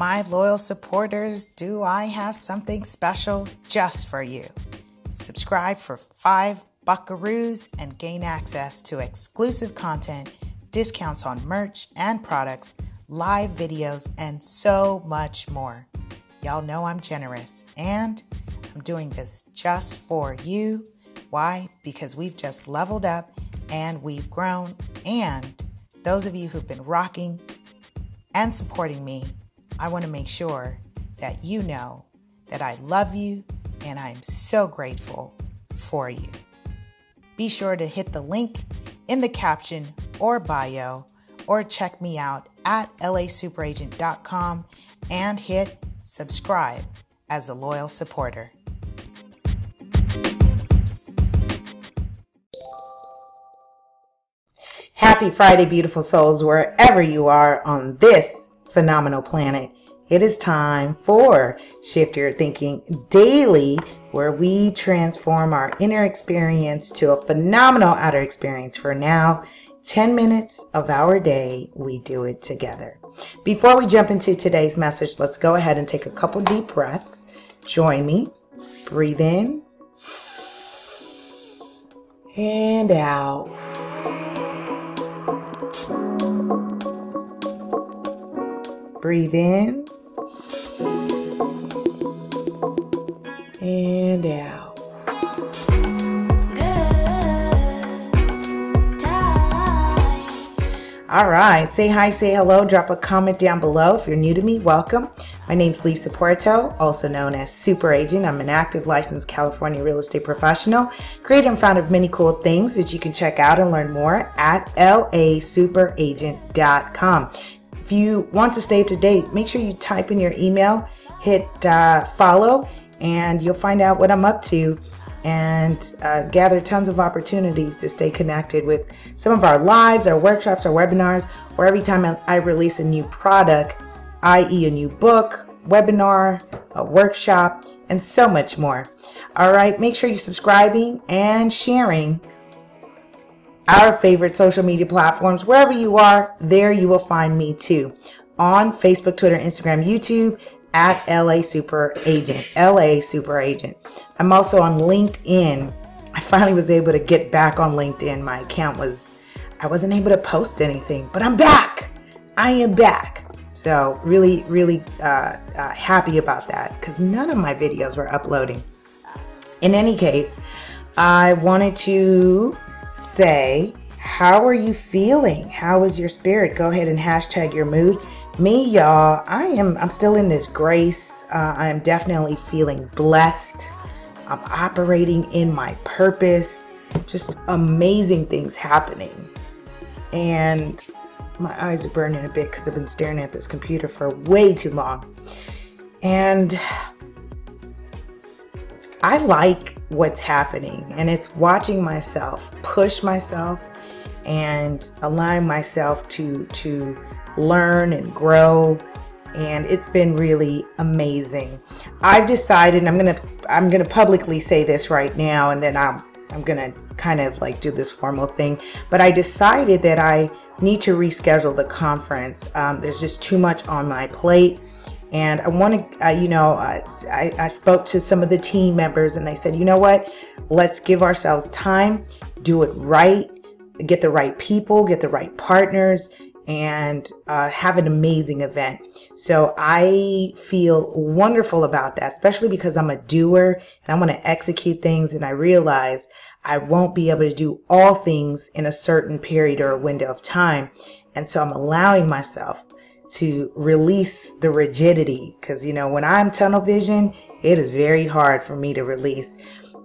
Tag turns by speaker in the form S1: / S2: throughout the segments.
S1: my loyal supporters, do I have something special just for you? Subscribe for five buckaroos and gain access to exclusive content, discounts on merch and products, live videos, and so much more. Y'all know I'm generous and I'm doing this just for you. Why? Because we've just leveled up and we've grown. And those of you who've been rocking and supporting me, I want to make sure that you know that I love you and I'm so grateful for you. Be sure to hit the link in the caption or bio or check me out at lasuperagent.com and hit subscribe as a loyal supporter. Happy Friday, beautiful souls, wherever you are on this phenomenal planet. It is time for Shift Your Thinking Daily, where we transform our inner experience to a phenomenal outer experience. For now, 10 minutes of our day, we do it together. Before we jump into today's message, let's go ahead and take a couple deep breaths. Join me. Breathe in and out. Breathe in and out. All right, say hi, say hello, drop a comment down below. If you're new to me, welcome. My name's Lisa Puerto, also known as Super Agent. I'm an active licensed California real estate professional, creator and founder of many cool things that you can check out and learn more at lasuperagent.com. If you want to stay up to date, make sure you type in your email, hit uh, follow, and you'll find out what I'm up to and uh, gather tons of opportunities to stay connected with some of our lives, our workshops, our webinars, or every time I release a new product, i.e., a new book, webinar, a workshop, and so much more. All right, make sure you're subscribing and sharing our favorite social media platforms. Wherever you are, there you will find me too. On Facebook, Twitter, Instagram, YouTube, at LA Super Agent. LA Super Agent. I'm also on LinkedIn. I finally was able to get back on LinkedIn. My account was, I wasn't able to post anything, but I'm back. I am back. So, really, really uh, uh, happy about that because none of my videos were uploading. In any case, I wanted to say, how are you feeling? How is your spirit? Go ahead and hashtag your mood. Me y'all i am i'm still in this grace. Uh, i am definitely feeling blessed. I'm operating in my purpose. Just amazing things happening. And my eyes are burning a bit because i've been staring at this computer for way too long. And i like what's happening and it's watching myself push myself and allowing myself to to learn and grow and it's been really amazing. I've decided I'm going to I'm going to publicly say this right now and then I'm I'm going to kind of like do this formal thing, but I decided that I need to reschedule the conference. Um, there's just too much on my plate. And I want to, uh, you know, uh, I, I spoke to some of the team members and they said, you know what, let's give ourselves time, do it right, get the right people, get the right partners, and uh, have an amazing event. So I feel wonderful about that, especially because I'm a doer and I want to execute things. And I realize I won't be able to do all things in a certain period or a window of time. And so I'm allowing myself to release the rigidity because, you know, when I'm tunnel vision, it is very hard for me to release.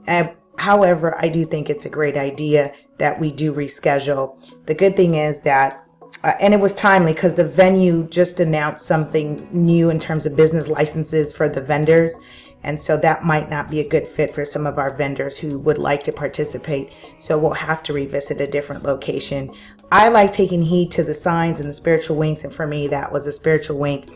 S1: And, however, I do think it's a great idea that we do reschedule. The good thing is that uh, and it was timely because the venue just announced something new in terms of business licenses for the vendors. And so that might not be a good fit for some of our vendors who would like to participate. So we'll have to revisit a different location. I like taking heed to the signs and the spiritual winks. And for me, that was a spiritual wink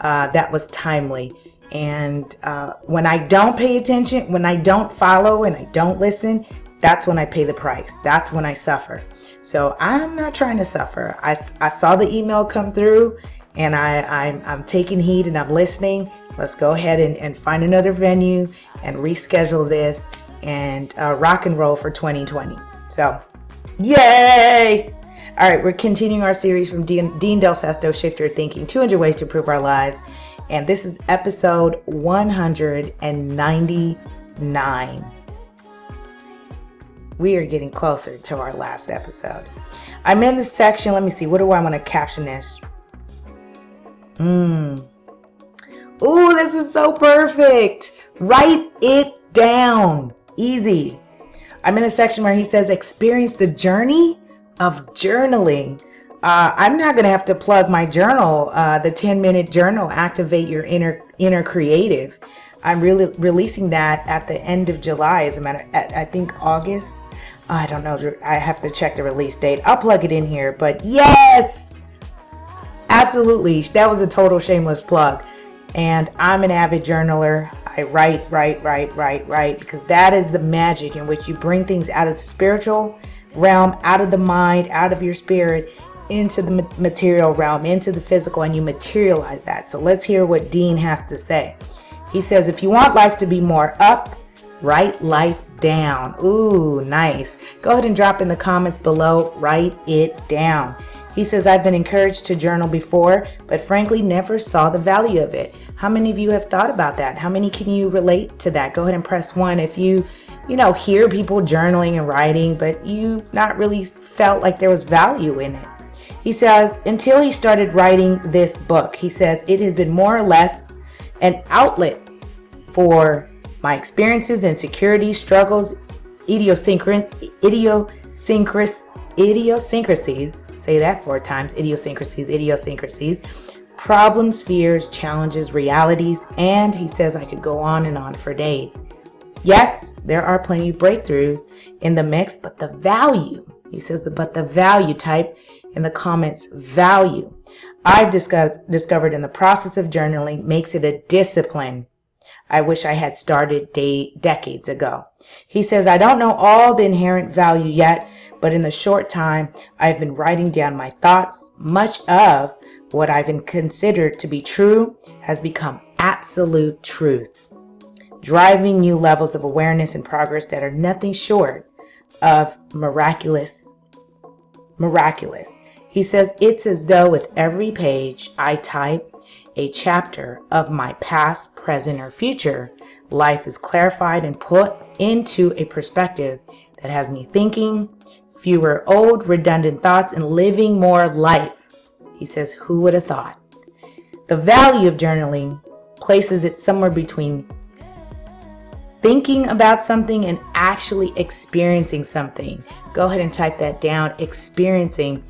S1: uh, that was timely. And uh, when I don't pay attention, when I don't follow and I don't listen, that's when I pay the price. That's when I suffer. So I'm not trying to suffer. I, I saw the email come through and I, I'm, I'm taking heed and I'm listening. Let's go ahead and, and find another venue and reschedule this and uh, rock and roll for 2020. So, yay! All right, we're continuing our series from Dean, Dean Del Sesto, Shift Your Thinking 200 Ways to Improve Our Lives. And this is episode 199. We are getting closer to our last episode. I'm in the section. Let me see. What do I want to caption this? Mmm. Ooh, this is so perfect. Write it down. Easy. I'm in a section where he says, experience the journey of journaling. Uh, I'm not going to have to plug my journal, uh, the 10 minute journal, activate your inner inner creative. I'm really releasing that at the end of July. As a matter, at, I think August. I don't know. I have to check the release date. I'll plug it in here. But yes, absolutely, that was a total shameless plug. And I'm an avid journaler. I write, write, write, write, write, because that is the magic in which you bring things out of the spiritual realm, out of the mind, out of your spirit, into the material realm, into the physical, and you materialize that. So let's hear what Dean has to say. He says, if you want life to be more up, write life down. Ooh, nice. Go ahead and drop in the comments below, write it down. He says, I've been encouraged to journal before, but frankly never saw the value of it. How many of you have thought about that? How many can you relate to that? Go ahead and press one if you you know, hear people journaling and writing, but you've not really felt like there was value in it. He says, until he started writing this book, he says, it has been more or less an outlet for my experiences, insecurities, struggles, idiosyncrasies, idiosyncrasies, say that four times, idiosyncrasies, idiosyncrasies, problems, fears, challenges, realities, and he says I could go on and on for days. Yes, there are plenty of breakthroughs in the mix, but the value, he says, but the value type in the comments, value. I've discovered, in the process of journaling makes it a discipline. I wish I had started day, decades ago. He says, I don't know all the inherent value yet, but in the short time I've been writing down my thoughts, much of what I've considered to be true has become absolute truth driving new levels of awareness and progress that are nothing short of miraculous. Miraculous. He says, It's as though with every page I type a chapter of my past, present, or future, life is clarified and put into a perspective that has me thinking fewer old, redundant thoughts and living more life. He says, Who would have thought? The value of journaling places it somewhere between thinking about something and actually experiencing something. Go ahead and type that down experiencing.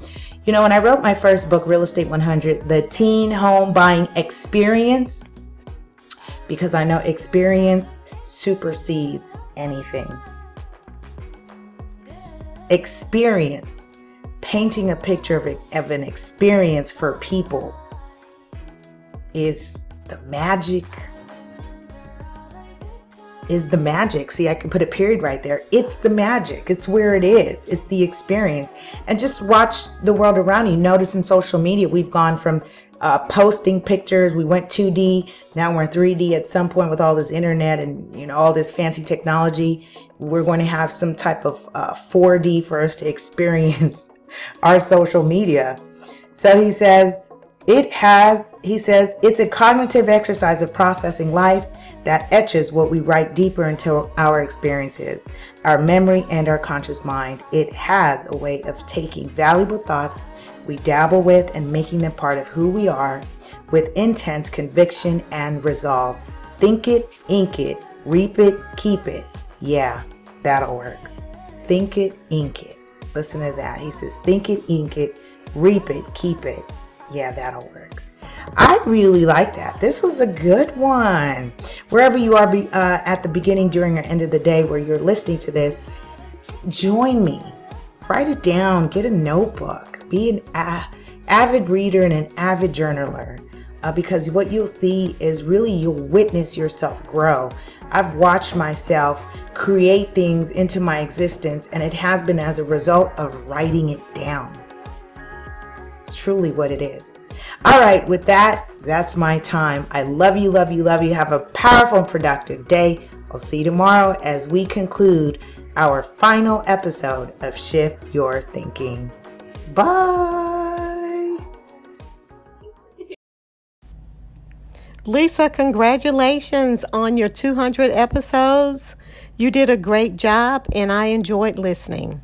S1: You know, when I wrote my first book, Real Estate 100, the teen home buying experience, because I know experience supersedes anything. Experience, painting a picture of, of an experience for people is the magic is the magic. See, I can put a period right there. It's the magic. It's where it is. It's the experience. And just watch the world around you. Notice in social media, we've gone from uh, posting pictures. We went 2D. Now we're in 3D at some point with all this internet and, you know, all this fancy technology. We're going to have some type of uh, 4D for us to experience our social media. So he says, it has, he says, it's a cognitive exercise of processing life that etches what we write deeper into our experiences, our memory, and our conscious mind. It has a way of taking valuable thoughts we dabble with and making them part of who we are with intense conviction and resolve. Think it, ink it, reap it, keep it. Yeah, that'll work. Think it, ink it. Listen to that. He says, think it, ink it, reap it, keep it. Yeah, that'll work. I really like that. This was a good one. Wherever you are be, uh, at the beginning, during, or end of the day where you're listening to this, join me. Write it down. Get a notebook. Be an avid reader and an avid journaler. Uh, because what you'll see is really you'll witness yourself grow. I've watched myself create things into my existence, and it has been as a result of writing it down. It's truly what it is. All right, with that, that's my time. I love you, love you, love you. Have a powerful and productive day. I'll see you tomorrow as we conclude our final episode of Shift Your Thinking. Bye.
S2: Lisa, congratulations on your 200 episodes. You did a great job and I enjoyed listening.